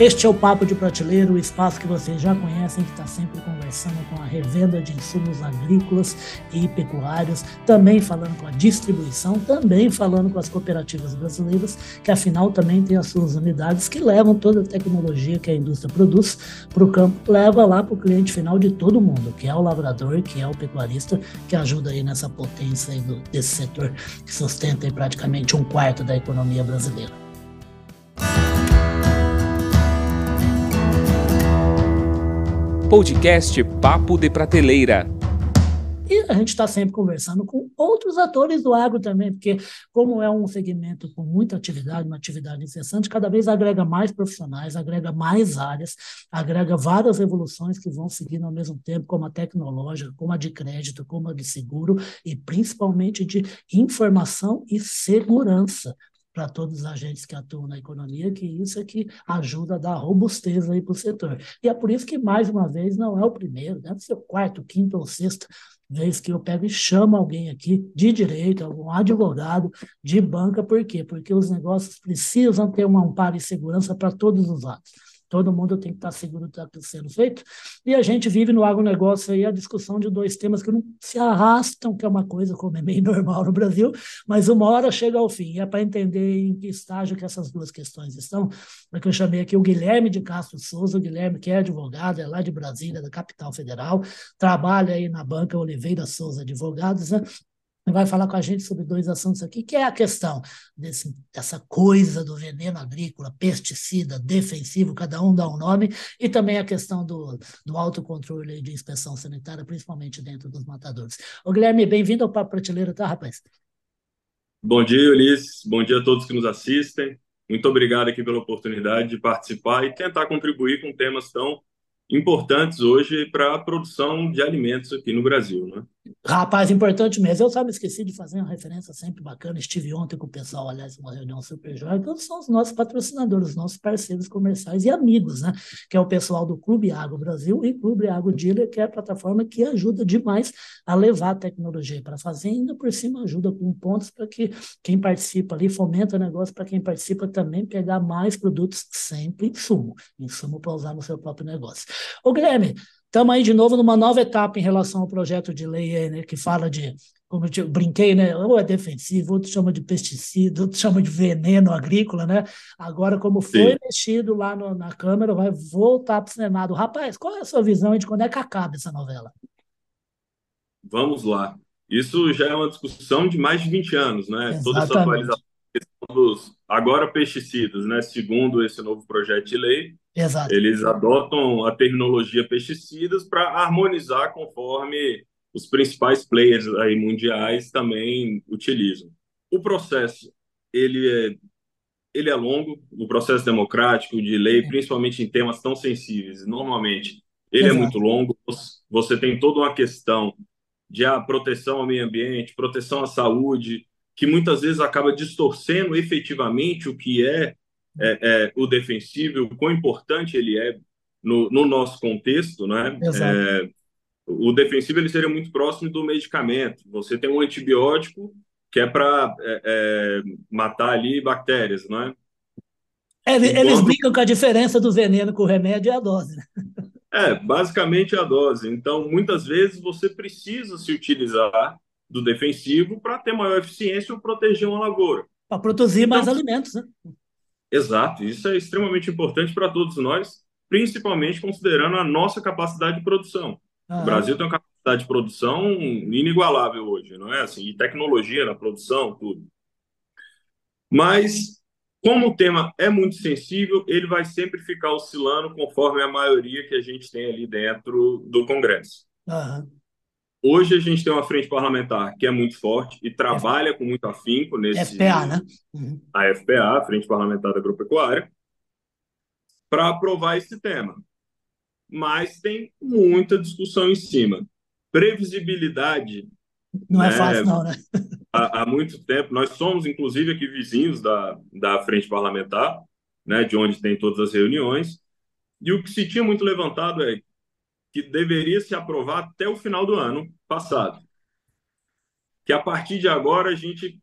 Este é o Papo de Prateleiro, o espaço que vocês já conhecem, que está sempre conversando com a revenda de insumos agrícolas e pecuários, também falando com a distribuição, também falando com as cooperativas brasileiras, que afinal também tem as suas unidades que levam toda a tecnologia que a indústria produz para o campo, leva lá para o cliente final de todo mundo, que é o lavrador, que é o pecuarista, que ajuda aí nessa potência aí do, desse setor que sustenta praticamente um quarto da economia brasileira. Podcast Papo de Prateleira. E a gente está sempre conversando com outros atores do agro também, porque como é um segmento com muita atividade, uma atividade incessante, cada vez agrega mais profissionais, agrega mais áreas, agrega várias revoluções que vão seguindo ao mesmo tempo, como a tecnológica, como a de crédito, como a de seguro e principalmente de informação e segurança para todos os agentes que atuam na economia, que isso é que ajuda a dar robustez aí para o setor. E é por isso que, mais uma vez, não é o primeiro, deve ser o quarto, quinto ou sexto vez que eu pego e chamo alguém aqui de direito, algum advogado de banca, por quê? Porque os negócios precisam ter um amparo e segurança para todos os lados. Todo mundo tem que estar seguro do que está sendo feito. E a gente vive no agronegócio aí a discussão de dois temas que não se arrastam, que é uma coisa como é meio normal no Brasil, mas uma hora chega ao fim. E é para entender em que estágio que essas duas questões estão, é que eu chamei aqui o Guilherme de Castro Souza, o Guilherme que é advogado, é lá de Brasília, da capital federal, trabalha aí na banca Oliveira Souza Advogados, né? Vai falar com a gente sobre dois assuntos aqui, que é a questão desse, dessa coisa do veneno agrícola, pesticida, defensivo, cada um dá um nome, e também a questão do, do autocontrole de inspeção sanitária, principalmente dentro dos matadores. Ô, Guilherme, bem-vindo ao Papo Prateleira, tá, rapaz? Bom dia, Ulisses. Bom dia a todos que nos assistem. Muito obrigado aqui pela oportunidade de participar e tentar contribuir com temas tão importantes hoje para a produção de alimentos aqui no Brasil, né? Rapaz, importante mesmo. Eu só me esqueci de fazer uma referência sempre bacana. Estive ontem com o pessoal, aliás, uma reunião super jóia. Todos são os nossos patrocinadores, os nossos parceiros comerciais e amigos, né? Que é o pessoal do Clube Água Brasil e Clube Água Dealer, que é a plataforma que ajuda demais a levar a tecnologia para a fazenda, por cima ajuda com pontos para que quem participa ali fomenta o negócio para quem participa também pegar mais produtos sempre insumo, insumo para usar no seu próprio negócio. Ô Guilherme, Estamos aí de novo numa nova etapa em relação ao projeto de lei né, que fala de, como eu brinquei, né, ou é defensivo, outro chama de pesticida, outro chama de veneno agrícola, né? Agora, como foi Sim. mexido lá no, na Câmara, vai voltar para o Senado. Rapaz, qual é a sua visão de quando é que acaba essa novela? Vamos lá. Isso já é uma discussão de mais de 20 anos, né? Exatamente. Toda essa atualização dos agora pesticidas, né? Segundo esse novo projeto de lei, Exato. Eles adotam a terminologia pesticidas para harmonizar conforme os principais players aí mundiais também utilizam. O processo ele é, ele é longo, o processo democrático de lei, principalmente em temas tão sensíveis, normalmente ele é Exato. é muito longo. Você tem toda uma questão de a proteção ao meio ambiente, proteção à saúde, que muitas vezes acaba distorcendo efetivamente o que é é, é, o defensivo, o quão importante ele é no, no nosso contexto, né? É, o defensivo ele seria muito próximo do medicamento. Você tem um antibiótico que é para é, é, matar ali bactérias, né? É, eles brincam com a diferença do veneno com o remédio e a dose. Né? É, basicamente a dose. Então, muitas vezes você precisa se utilizar do defensivo para ter maior eficiência ou proteger uma lavoura. Para produzir então, mais alimentos, né? Exato, isso é extremamente importante para todos nós, principalmente considerando a nossa capacidade de produção. O Brasil tem uma capacidade de produção inigualável hoje, não é assim? E tecnologia na produção, tudo. Mas, como o tema é muito sensível, ele vai sempre ficar oscilando conforme a maioria que a gente tem ali dentro do Congresso. Uhum. Hoje a gente tem uma frente parlamentar que é muito forte e trabalha com muito afinco nesse. FPA, né? Uhum. A FPA, a Frente Parlamentar da Agropecuária, para aprovar esse tema. Mas tem muita discussão em cima. Previsibilidade. Não é né, é fácil, não, né? há, há, muito tempo. Nós somos, inclusive, aqui vizinhos da, da Frente Parlamentar, né, de onde tem todas as reuniões. E o que se tinha muito levantado é que deveria se aprovar até o final do ano passado. Que a partir de agora a gente,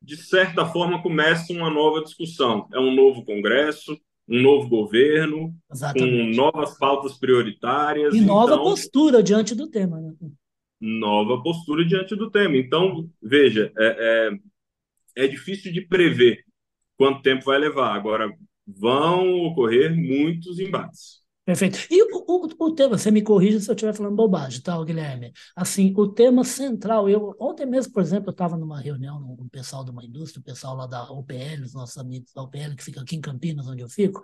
de certa forma, começa uma nova discussão. É um novo Congresso, um novo governo, Exatamente. com novas pautas prioritárias. E nova então, postura diante do tema. Né? Nova postura diante do tema. Então, veja, é, é, é difícil de prever quanto tempo vai levar. Agora, vão ocorrer muitos embates. Perfeito. E o, o, o, tema, você me corrija se eu estiver falando bobagem, tá, Guilherme? Assim, o tema central, eu ontem mesmo, por exemplo, eu estava numa reunião com o pessoal de uma indústria, o pessoal lá da UPL, os nossos amigos da UPL, que fica aqui em Campinas, onde eu fico.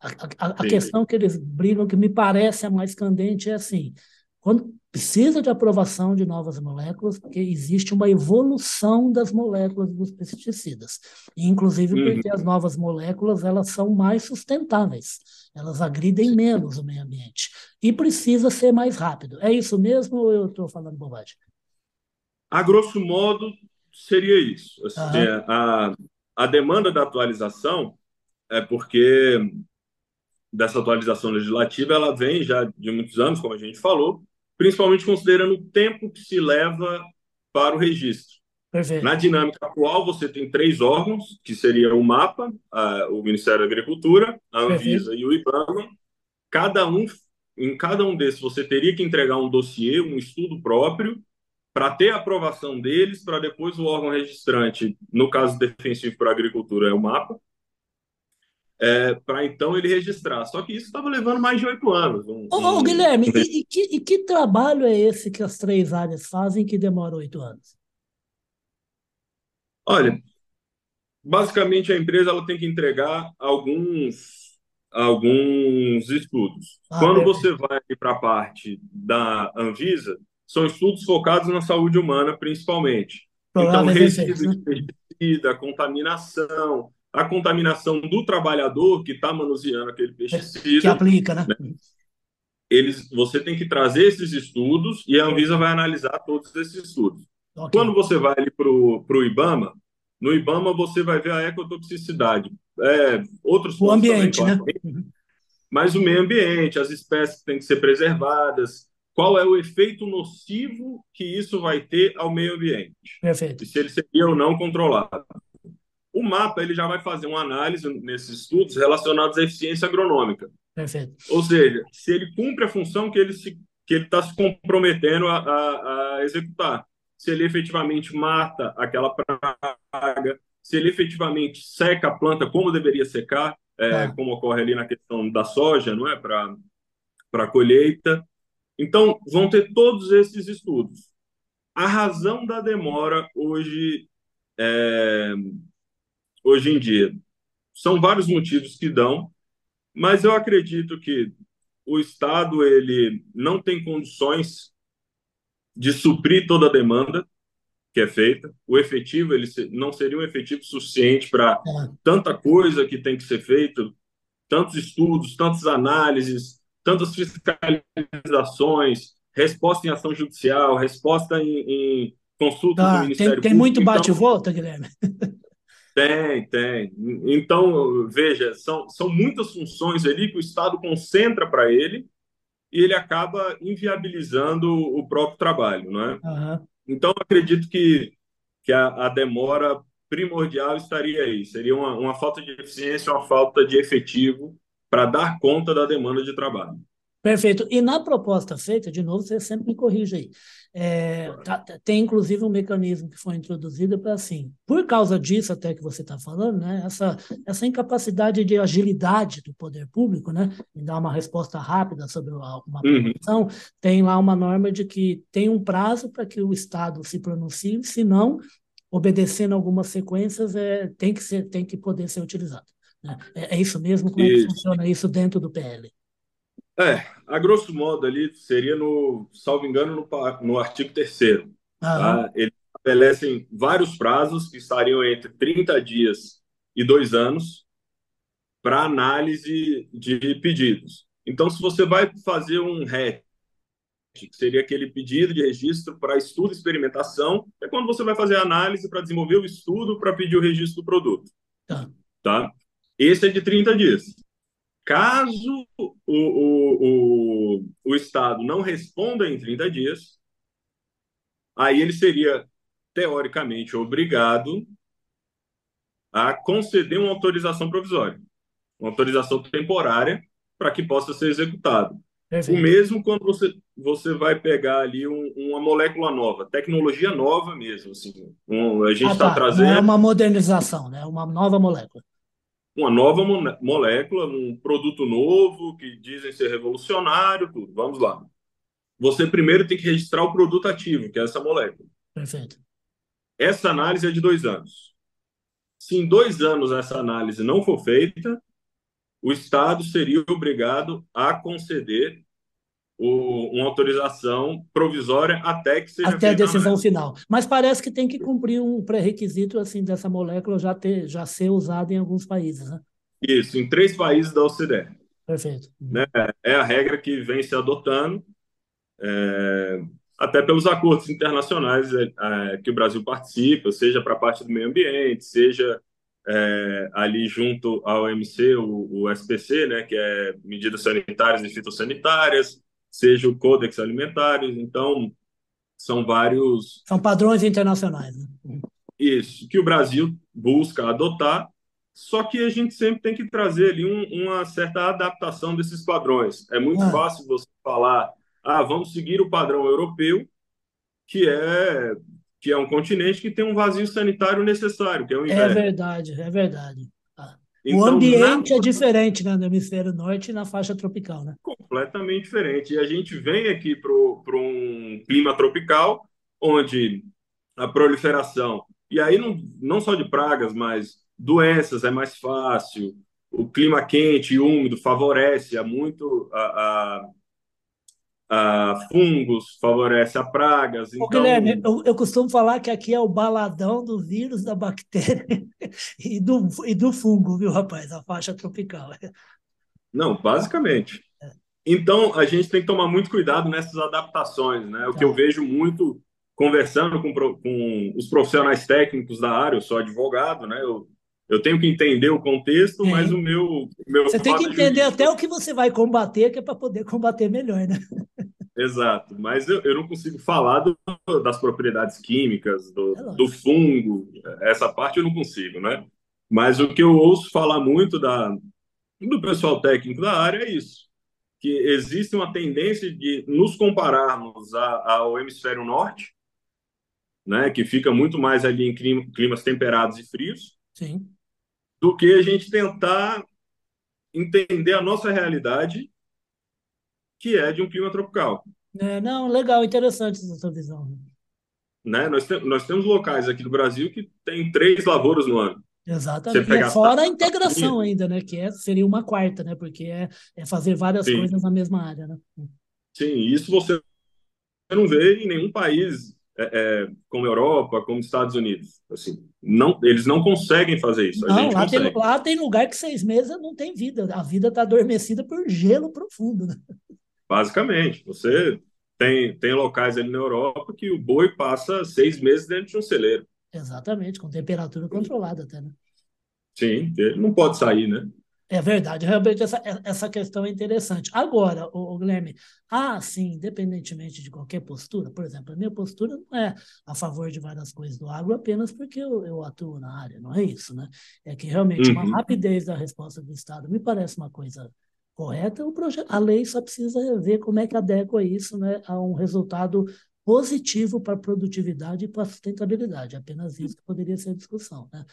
A, a, a questão que eles brigam, que me parece a mais candente, é assim: quando precisa de aprovação de novas moléculas, porque existe uma evolução das moléculas dos pesticidas, inclusive uhum. porque as novas moléculas elas são mais sustentáveis, elas agridem menos o meio ambiente e precisa ser mais rápido. É isso mesmo ou eu estou falando bobagem? A grosso modo seria isso. Assim, uhum. a, a demanda da atualização é porque dessa atualização legislativa ela vem já de muitos anos, como a gente falou, principalmente considerando o tempo que se leva para o registro. Perfeito. Na dinâmica atual, você tem três órgãos, que seria o MAPA, a, o Ministério da Agricultura, a Anvisa Perfeito. e o IBAMA. Cada um, em cada um desses, você teria que entregar um dossiê, um estudo próprio, para ter a aprovação deles, para depois o órgão registrante, no caso defensivo para a agricultura, é o MAPA, é, para então ele registrar. Só que isso estava levando mais de oito anos. Um, ô, um... Guilherme, e, e, que, e, que, trabalho é esse que as três áreas fazem que demora oito anos? Olha, basicamente a empresa ela tem que entregar alguns, alguns estudos. Ah, Quando você vai para a parte da Anvisa, são estudos focados na saúde humana, principalmente. Então, resíduos né? de pesticida, contaminação, a contaminação do trabalhador que está manuseando aquele pesticida. Que aplica, né? né? Eles, você tem que trazer esses estudos e a Anvisa vai analisar todos esses estudos. Okay. Quando você vai para o IBAMA, no IBAMA você vai ver a ecotoxicidade. É, outros o ambiente, também, né? Uhum. Mas o meio ambiente, as espécies que têm que ser preservadas, qual é o efeito nocivo que isso vai ter ao meio ambiente. Perfeito. E se ele seria ou não controlado. O mapa ele já vai fazer uma análise nesses estudos relacionados à eficiência agronômica. Perfeito. Ou seja, se ele cumpre a função que ele se, que ele está se comprometendo a, a, a executar. Se ele efetivamente mata aquela praga, se ele efetivamente seca a planta como deveria secar, é, ah. como ocorre ali na questão da soja, não é para para colheita. Então vão ter todos esses estudos. A razão da demora hoje é, hoje em dia. São vários motivos que dão, mas eu acredito que o Estado ele não tem condições de suprir toda a demanda que é feita. O efetivo ele não seria um efetivo suficiente para tanta coisa que tem que ser feita, tantos estudos, tantas análises, tantas fiscalizações, resposta em ação judicial, resposta em, em consulta ah, do Ministério tem, tem Público. muito bate-volta, então, Guilherme. Tem, tem. Então, veja, são, são muitas funções ali que o Estado concentra para ele e ele acaba inviabilizando o próprio trabalho, não é? Uhum. Então, acredito que, que a, a, demora primordial estaria aí. Seria uma, uma falta de eficiência, uma falta de efetivo para dar conta da demanda de trabalho. Perfeito. E na proposta feita, de novo, você sempre me corrige aí. É, tá, tem inclusive um mecanismo que foi introduzido para assim, por causa disso até que você está falando, né, essa, essa incapacidade de agilidade do poder público, né, em dar uma resposta rápida sobre uma promoção, uhum. tem lá uma norma de que tem um prazo para que o Estado se pronuncie, se não, obedecendo algumas sequências, é, tem, que ser, tem que poder ser utilizado. Né? É, é isso mesmo? Como é que funciona isso dentro do PL? É, a grosso modo ali seria no, salvo engano, no, no artigo 3 tá? Eles estabelecem vários prazos que estariam entre 30 dias e dois anos para análise de pedidos. Então, se você vai fazer um RET, que seria aquele pedido de registro para estudo e experimentação, é quando você vai fazer a análise para desenvolver o estudo para pedir o registro do produto. Tá. tá? Esse é de 30 dias. Caso o, o, o, o Estado não responda em 30 dias, aí ele seria, teoricamente, obrigado a conceder uma autorização provisória. uma autorização temporária para que possa ser executado. Perfeito. O mesmo quando você, você vai pegar ali um, uma molécula nova, tecnologia nova mesmo. Assim, um, a gente está ah, tá. trazendo. Não é uma modernização, né? uma nova molécula. Uma nova molécula, um produto novo que dizem ser revolucionário, tudo. Vamos lá. Você primeiro tem que registrar o produto ativo, que é essa molécula. Perfeito. Essa análise é de dois anos. Se em dois anos essa análise não for feita, o Estado seria obrigado a conceder o, uma autorização provisória até que seja até a decisão final. Mas parece que tem que cumprir um pré-requisito assim dessa molécula já ter já ser usada em alguns países, né? Isso, em três países da OCDE. Perfeito. Né? É a regra que vem se adotando, é, até pelos acordos internacionais é, é, que o Brasil participa, seja para a parte do meio ambiente, seja é, ali junto ao OMC, o, o, SPC, né, que é medidas sanitárias e fitossanitárias, seja o Codex Alimentares, então são vários... São padrões internacionais, né? Isso, que o Brasil busca adotar, só que a gente sempre tem que trazer ali um, uma certa adaptação desses padrões. É muito ah. fácil você falar, ah, vamos seguir o padrão europeu, que é que é um continente que tem um vazio sanitário necessário, que é o é inverno. É verdade, é verdade. Então, o ambiente na... é diferente né, no hemisfério norte e na faixa tropical, né? Completamente diferente. E a gente vem aqui para um clima tropical, onde a proliferação, e aí não, não só de pragas, mas doenças é mais fácil, o clima quente e úmido favorece a muito a, a a fungos, favorece a pragas. Então... Ô, Guilherme, eu, eu, costumo falar que aqui é o baladão do vírus, da bactéria e do, e do fungo, viu, rapaz? A faixa tropical. Não, basicamente. É. Então, a gente tem que tomar muito cuidado nessas adaptações, né? O tá. que eu vejo muito conversando com, com os profissionais técnicos da área, eu sou advogado, né? Eu, eu tenho que entender o contexto, é. mas o meu, meu Você tem que entender jurídico... até o que você vai combater, que é para poder combater melhor, né? Exato, mas eu, eu não consigo falar do, das propriedades químicas, do, é do fungo, essa parte eu não consigo, né? Mas o que eu ouço falar muito da, do pessoal técnico da área é isso, que existe uma tendência de nos compararmos a, ao hemisfério norte, né, que fica muito mais ali em climas temperados e frios, Sim. Do que a gente tentar entender a nossa realidade que é de um clima tropical. É, não, legal, interessante essa sua visão. Né? Nós, te, nós temos locais aqui no Brasil que tem três lavouras no ano. Exatamente. E fora a integração ainda, né? Que é, seria uma quarta, né? Porque é, é fazer várias Sim. coisas na mesma área, né? Sim, isso você não vê em nenhum país é, é, como Europa, como Estados Unidos. Assim, não, eles não conseguem fazer isso. não, lá tem, lá tem, lugar que seis meses não tem vida. A vida está adormecida por gelo profundo. Né? Basicamente, você tem, tem locais ali na Europa que o boi passa seis meses dentro de um celeiro. Exatamente, com temperatura controlada até, né? Sim, ele não pode sair, né? É verdade, realmente essa, essa questão é interessante. Agora, o, o Guilherme, ah, sim, independentemente de qualquer postura, por exemplo, a minha postura não é a favor de várias coisas do agro apenas porque eu, eu atuo na área, não é isso, né? É que realmente uhum. uma rapidez da resposta do Estado me parece uma coisa correta, o projeto, a lei só precisa ver como é que adequa isso né, a um resultado positivo para a produtividade e para a sustentabilidade. Apenas isso que poderia ser a discussão. Né?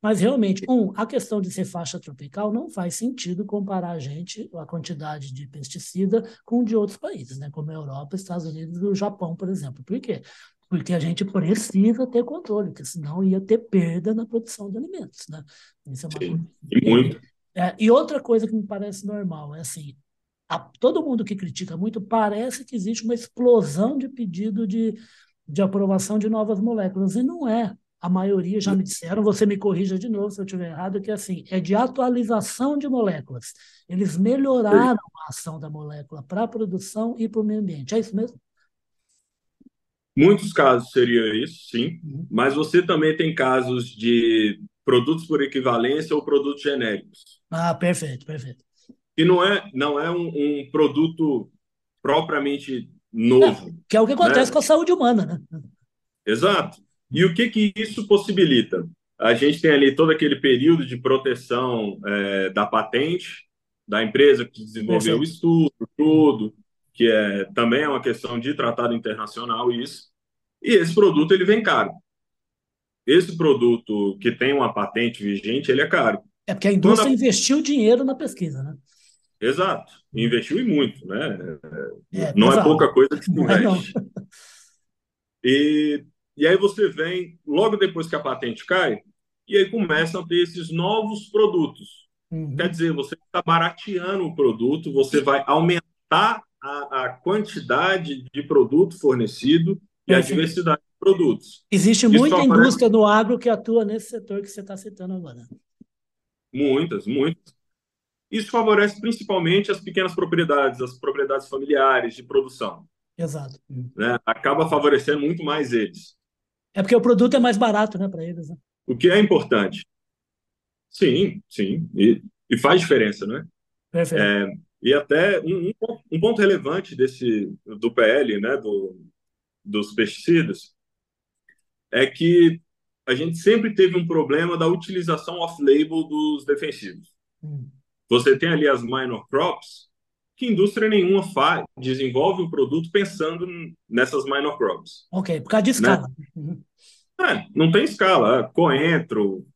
Mas, realmente, um, a questão de ser faixa tropical não faz sentido comparar a gente, a quantidade de pesticida, com de outros países, né? como a Europa, Estados Unidos e o Japão, por exemplo. Por quê? Porque a gente precisa ter controle, porque senão ia ter perda na produção de alimentos. Né? Isso é uma Sim, coisa. E muito. É, e outra coisa que me parece normal é assim: a, todo mundo que critica muito parece que existe uma explosão de pedido de, de aprovação de novas moléculas, e não é. A maioria já me disseram, você me corrija de novo se eu estiver errado, que assim, é de atualização de moléculas. Eles melhoraram a ação da molécula para a produção e para o meio ambiente. É isso mesmo? Muitos casos seria isso, sim. Uhum. Mas você também tem casos de produtos por equivalência ou produtos genéricos. Ah, perfeito, perfeito. E não é, não é um, um produto propriamente novo. É, que é o que acontece né? com a saúde humana, né? Exato. E o que, que isso possibilita? a gente tem ali todo aquele período de proteção é, da patente, da empresa que desenvolveu Perfeito. o estudo, tudo, que é, também é uma questão de tratado internacional isso. E esse produto ele vem caro. Esse produto que tem uma patente vigente, ele é caro. É porque a indústria Quando... investiu dinheiro na pesquisa, né? Exato, investiu e muito, né? É, não é pouca coisa que se investe. É, e, e aí você vem, logo depois que a patente cai, e aí começam a ter esses novos produtos. Uhum. Quer dizer, você está barateando o produto, você vai aumentar a, a quantidade de produto fornecido e a diversidade de produtos. Existe Isso muita indústria no agro que atua nesse setor que você está citando agora. Muitas, muitas. Isso favorece principalmente as pequenas propriedades, as propriedades familiares de produção. Exato. Né? Acaba favorecendo muito mais eles. É porque o produto é mais barato né, para eles. Né? O que é importante. Sim, sim. E, e faz diferença, né? Perfeito. É, e até um, um, ponto relevante desse do PL, né, do, dos pesticidas, é que a gente sempre teve um problema da utilização off-label dos defensivos. Hum. Você tem ali as minor crops, que indústria nenhuma faz, desenvolve um produto pensando nessas minor crops. Ok, por causa de escala. Né? É, não tem escala. Coentro,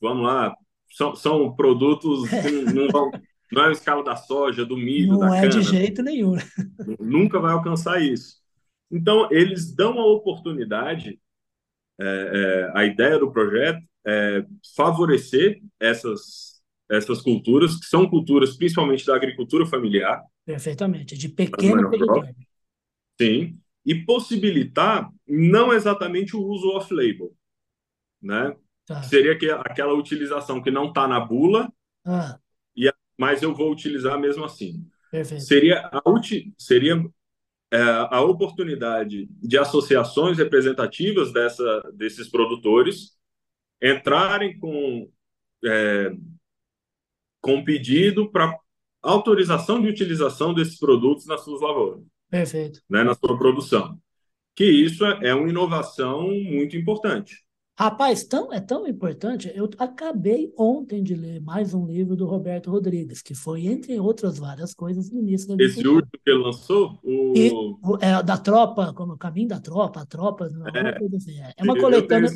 vamos lá, são, são produtos que não, vão, não é a escala da soja, do milho, não da é de jeito nenhum. Nunca vai alcançar isso. Então, eles dão a oportunidade, é, é, a ideia do projeto é favorecer essas, essas culturas, que são culturas principalmente da agricultura familiar. Perfeitamente, de pequeno produtor. Sim, e possibilitar não exatamente o uso off-label, né? Tá. Seria que, aquela utilização que não está na bula, ah. e, mas eu vou utilizar mesmo assim. Perfeito. Seria a, seria, é, a oportunidade de associações representativas dessa, desses produtores entrarem com, é, com pedido para autorização de utilização desses produtos nas suas lavouras. Perfeito. Né, na sua produção. Que isso é, é uma inovação muito importante. Rapaz, tão, é tão importante. Eu acabei ontem de ler mais um livro do Roberto Rodrigues, que foi, entre outras várias coisas, ministro da Esse último que ele lançou? O... E, é, da Tropa, como o Caminho da Tropa, a Tropa, é, coisa assim. É, é uma coletânea.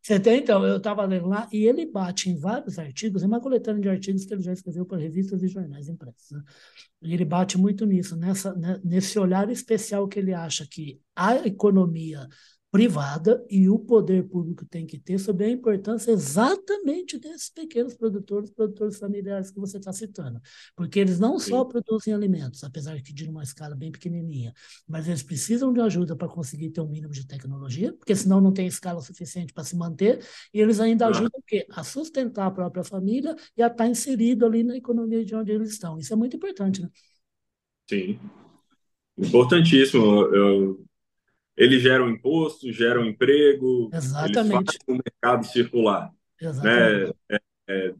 Você tem, então? Eu estava lendo lá, e ele bate em vários artigos, é uma coletânea de artigos que ele já escreveu para revistas e jornais impressos. Né? E ele bate muito nisso, nessa, né, nesse olhar especial que ele acha que a economia privada e o poder público tem que ter sobre a importância exatamente desses pequenos produtores, produtores familiares que você está citando. Porque eles não Sim. só produzem alimentos, apesar de de uma escala bem pequenininha, mas eles precisam de ajuda para conseguir ter um mínimo de tecnologia, porque senão não tem escala suficiente para se manter, e eles ainda ah. ajudam o quê? a sustentar a própria família e a estar tá inserido ali na economia de onde eles estão. Isso é muito importante, né? Sim, importantíssimo. Eu eles geram imposto, geram emprego, Exatamente. eles fazem o mercado circular. Exatamente. Né? É, é,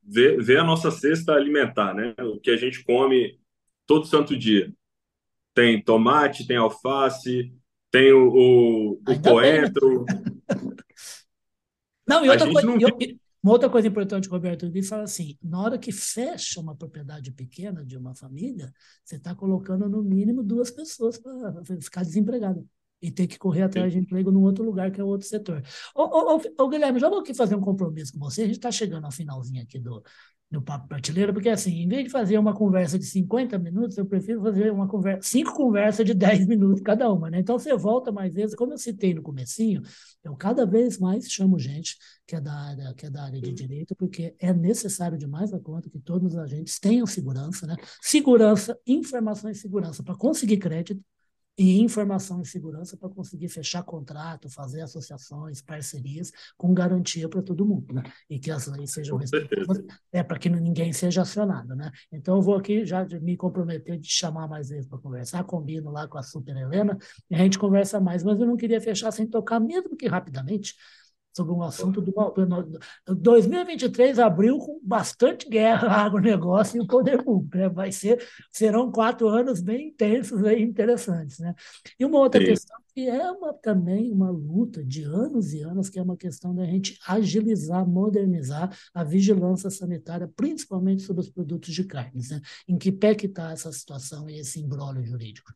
ver, ver a nossa cesta alimentar, né? o que a gente come todo santo dia. Tem tomate, tem alface, tem o, o, o coentro. Não, e outra coisa, não... uma outra coisa importante, Roberto, ele fala assim: na hora que fecha uma propriedade pequena de uma família, você está colocando no mínimo duas pessoas para ficar desempregado e ter que correr atrás de emprego num outro lugar, que é outro setor. Ô, ô, ô, ô Guilherme, já vou aqui fazer um compromisso com você. A gente está chegando ao finalzinho aqui do, do Papo Prateleira, porque assim, em vez de fazer uma conversa de 50 minutos, eu prefiro fazer uma conversa, cinco conversas de 10 minutos cada uma, né? Então você volta mais vezes, como eu citei no comecinho, eu cada vez mais chamo gente que é da área, que é da área de direito, porque é necessário demais a conta que todos os agentes tenham segurança, né? Segurança, informação e segurança para conseguir crédito, e informação e segurança para conseguir fechar contrato, fazer associações, parcerias com garantia para todo mundo, né? E que as leis sejam respeitadas, é para que ninguém seja acionado, né? Então eu vou aqui já me comprometer de chamar mais vezes para conversar, combino lá com a Super Helena e a gente conversa mais, mas eu não queria fechar sem tocar, mesmo que rapidamente, sobre um assunto do 2023 abriu com bastante guerra agronegócio e o poder público. Né? Vai ser, serão quatro anos bem intensos e interessantes. Né? E uma outra Sim. questão que é uma, também uma luta de anos e anos, que é uma questão da gente agilizar, modernizar a vigilância sanitária, principalmente sobre os produtos de carnes. Né? Em que pé que está essa situação e esse imbróglio jurídico?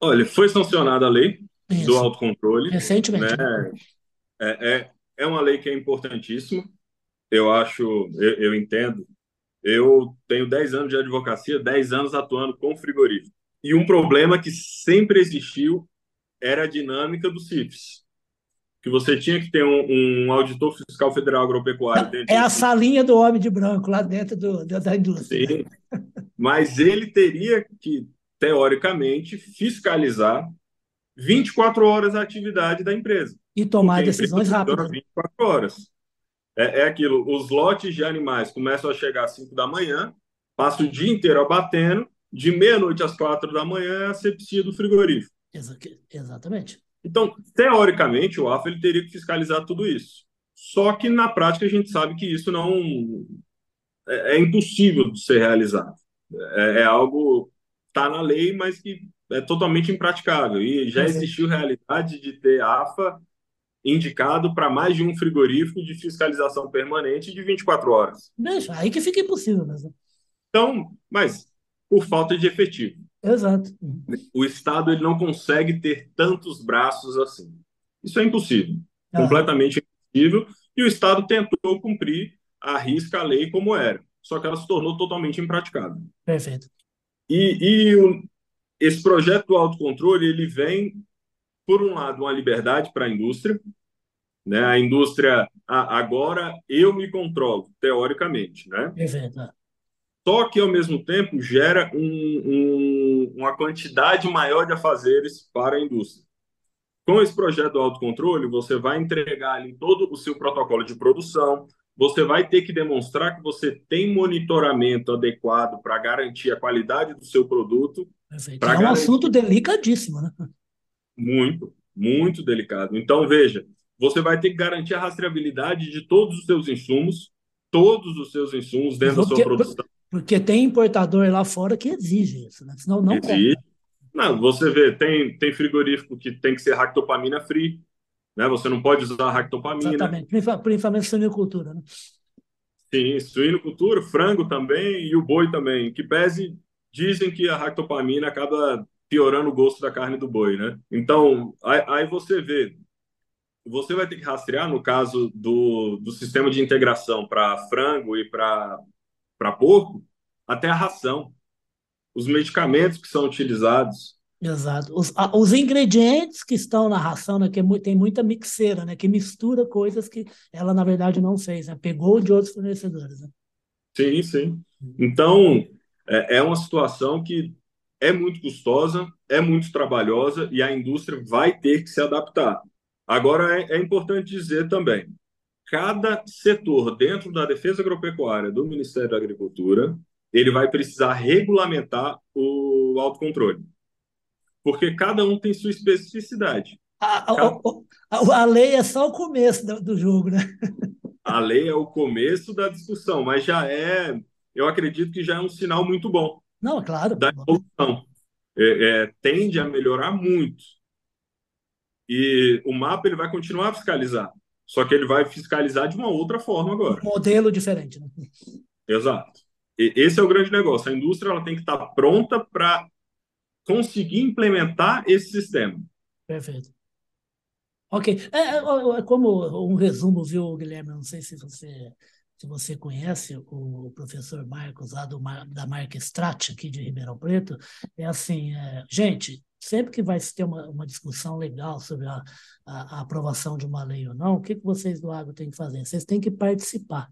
Olha, foi sancionada a lei Isso. do autocontrole. Recentemente. Né? É, é, é uma lei que é importantíssima. Eu acho, eu, eu entendo. Eu tenho 10 anos de advocacia, 10 anos atuando com frigorífico. E um problema que sempre existiu era a dinâmica do CIFES. Que você tinha que ter um, um auditor fiscal federal agropecuário dentro. É a salinha do homem de branco lá dentro do, da indústria. Sim, mas ele teria que, teoricamente, fiscalizar 24 horas a atividade da empresa. E tomar decisões rápidas. 24 horas. É, é aquilo, os lotes de animais começam a chegar às 5 da manhã, passa o dia inteiro abatendo, de meia-noite às quatro da manhã é a sepsia do frigorífico. Exa exatamente. Então, teoricamente, o AFA ele teria que fiscalizar tudo isso. Só que, na prática, a gente sabe que isso não é, é impossível de ser realizado. É, é algo está na lei, mas que é totalmente impraticável. E já existiu realidade de ter AFA indicado para mais de um frigorífico de fiscalização permanente de 24 horas. Deixa, aí que fica impossível mesmo. Então, mas por falta de efetivo. Exato. O Estado ele não consegue ter tantos braços assim. Isso é impossível. Ah. Completamente impossível. E o Estado tentou cumprir a risca a lei como era. Só que ela se tornou totalmente impraticável. Perfeito. E, e o, esse projeto do autocontrole ele vem, por um lado, uma liberdade para a indústria. Né? A indústria, agora eu me controlo, teoricamente. Né? Perfeito. Só que, ao mesmo tempo, gera um, um, uma quantidade maior de afazeres para a indústria. Com esse projeto do autocontrole, você vai entregar ali todo o seu protocolo de produção, você vai ter que demonstrar que você tem monitoramento adequado para garantir a qualidade do seu produto. É um garantir... assunto delicadíssimo, né? Muito, muito delicado. Então, veja, você vai ter que garantir a rastreabilidade de todos os seus insumos, todos os seus insumos dentro da sua produção. Porque tem importador lá fora que exige isso, né? Senão não exige. Não, você vê, tem, tem frigorífico que tem que ser ractopamina free, né? Você não pode usar ractopamina. Exatamente, principalmente suinocultura. Né? Sim, suinocultura, frango também e o boi também. Que pese, dizem que a ractopamina acaba piorando o gosto da carne do boi, né? Então, aí, aí você vê, você vai ter que rastrear, no caso do, do sistema de integração para frango e para porco, até a ração, os medicamentos que são utilizados, Exato. Os, os ingredientes que estão na ração, né, que é, tem muita mixeira, né, que mistura coisas que ela, na verdade, não fez, né, pegou de outros fornecedores. Né? Sim, sim. Então, é, é uma situação que é muito custosa, é muito trabalhosa e a indústria vai ter que se adaptar. Agora, é, é importante dizer também, cada setor dentro da defesa agropecuária do Ministério da Agricultura, ele vai precisar regulamentar o autocontrole porque cada um tem sua especificidade. A, a, a, a lei é só o começo do, do, jogo, né? A lei é o começo da discussão, mas já é, eu acredito que já é um sinal muito bom. Não, é claro. Da evolução. É, é, tende a melhorar muito. E o mapa ele vai continuar a fiscalizar, só que ele vai fiscalizar de uma outra forma agora. Um modelo diferente, né? Exato. E esse é o grande negócio. A indústria ela tem que estar pronta para conseguir implementar esse sistema. Perfeito. Ok. É, é, é, como um resumo, viu, Guilherme? Não sei se você, se você conhece o professor Marcos, lá do, da marca Strat, aqui de Ribeirão Preto. É assim, é, gente, sempre que vai ter uma, uma discussão legal sobre a, a, a, aprovação de uma lei ou não, o que, que vocês do agro têm que fazer? Vocês têm que participar.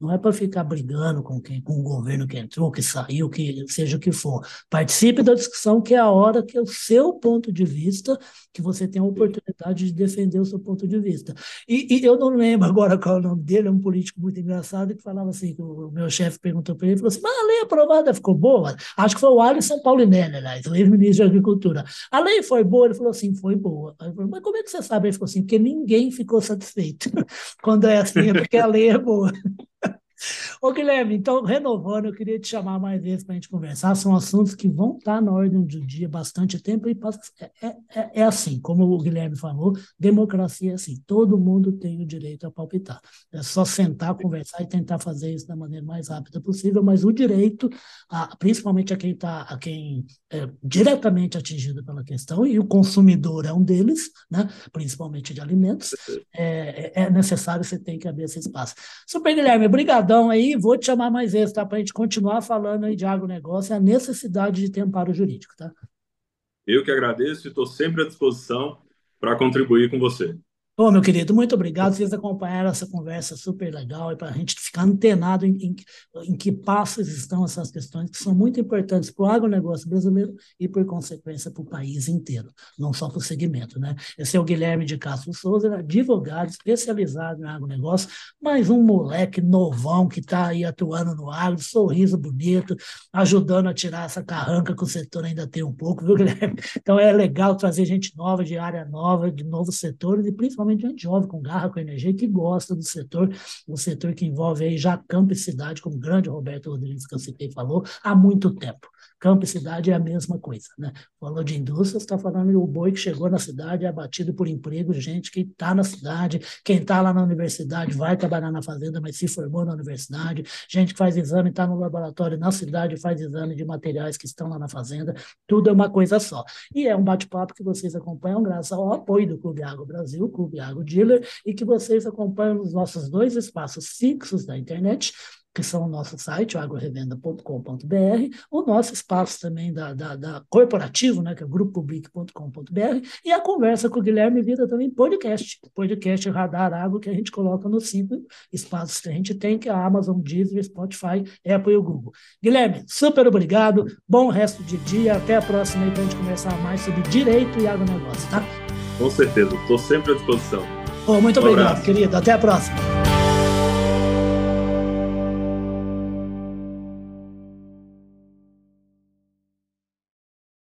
Não é para ficar brigando com quem, com o governo que entrou, que saiu, que seja o que for. Participe da discussão, que é a hora que é o seu ponto de vista, que você tem a oportunidade de defender o seu ponto de vista. E, e eu não lembro agora qual é o nome dele, é um político muito engraçado que falava assim, o meu chefe perguntou para ele, falou assim, mas a lei aprovada ficou boa? Acho que foi o Alisson Paulinelli, aliás, o ex-ministro da Agricultura. A lei foi boa? Ele falou assim, foi boa. Falei, mas como é que você sabe? Ele falou assim, porque ninguém ficou satisfeito. Quando é assim, é porque a lei é boa. Ô, Guilherme, então, renovando, eu queria te chamar mais vezes para a gente conversar. São assuntos que vão estar na ordem do dia bastante tempo e é, é, é, é, assim, como o Guilherme falou, democracia é assim, todo mundo tem o direito a palpitar. É só sentar, conversar e tentar fazer isso da maneira mais rápida possível, mas o direito, a, principalmente a quem está, a quem é diretamente atingido pela questão, e o consumidor é um deles, né, principalmente de alimentos, é, é necessário, você tem que abrir esse espaço. Super Guilherme, obrigado aí, vou te chamar mais vezes, tá? Para a gente continuar falando aí de agronegócio e a necessidade de ter amparo jurídico, tá? Eu que agradeço e estou sempre à disposição para contribuir com você. Bom, meu querido, muito obrigado. Vocês acompanharam essa conversa super legal e para a gente ficar antenado em, em, em, que passos estão essas questões que são muito importantes para o agronegócio brasileiro e, por consequência, para o país inteiro, não só para o segmento. Né? Esse é o Guilherme de Castro Souza, advogado especializado em agronegócio, mais um moleque novão que está aí atuando no agro, sorriso bonito, ajudando a tirar essa carranca que o setor ainda tem um pouco, viu, Guilherme? Então é legal trazer gente nova, de área nova, de novos setores e principalmente gente jovem, com garra, com energia, que gosta do setor, um setor que envolve aí já campo e cidade, como o grande Roberto Rodrigues que eu citei falou, há muito tempo. Campo e cidade é a mesma coisa. Né? Falou de indústria, está falando do boi que chegou na cidade, é abatido por emprego, gente que está na cidade, quem está lá na universidade vai trabalhar na fazenda, mas se formou na universidade, gente que faz exame, está no laboratório na cidade, faz exame de materiais que estão lá na fazenda, tudo é uma coisa só. E é um bate-papo que vocês acompanham graças ao apoio do Clube Água Brasil, Clube Água Dealer, e que vocês acompanham nos nossos dois espaços fixos da internet, que são o nosso site, o agrorevenda.com.br, o nosso espaço também da, da, da, corporativo, né, que é grupopublic.com.br, e a conversa com o Guilherme Vida também podcast, podcast Radar Água, que a gente coloca nos cinco espaços que a gente tem, que é a Amazon, Deezer, Spotify, Apple e o Google. Guilherme, super obrigado, bom resto de dia, até a próxima aí para a gente conversar mais sobre direito e agronegócio, tá? Com certeza, estou sempre à disposição. Oh, muito um obrigado, abraço. querido, até a próxima.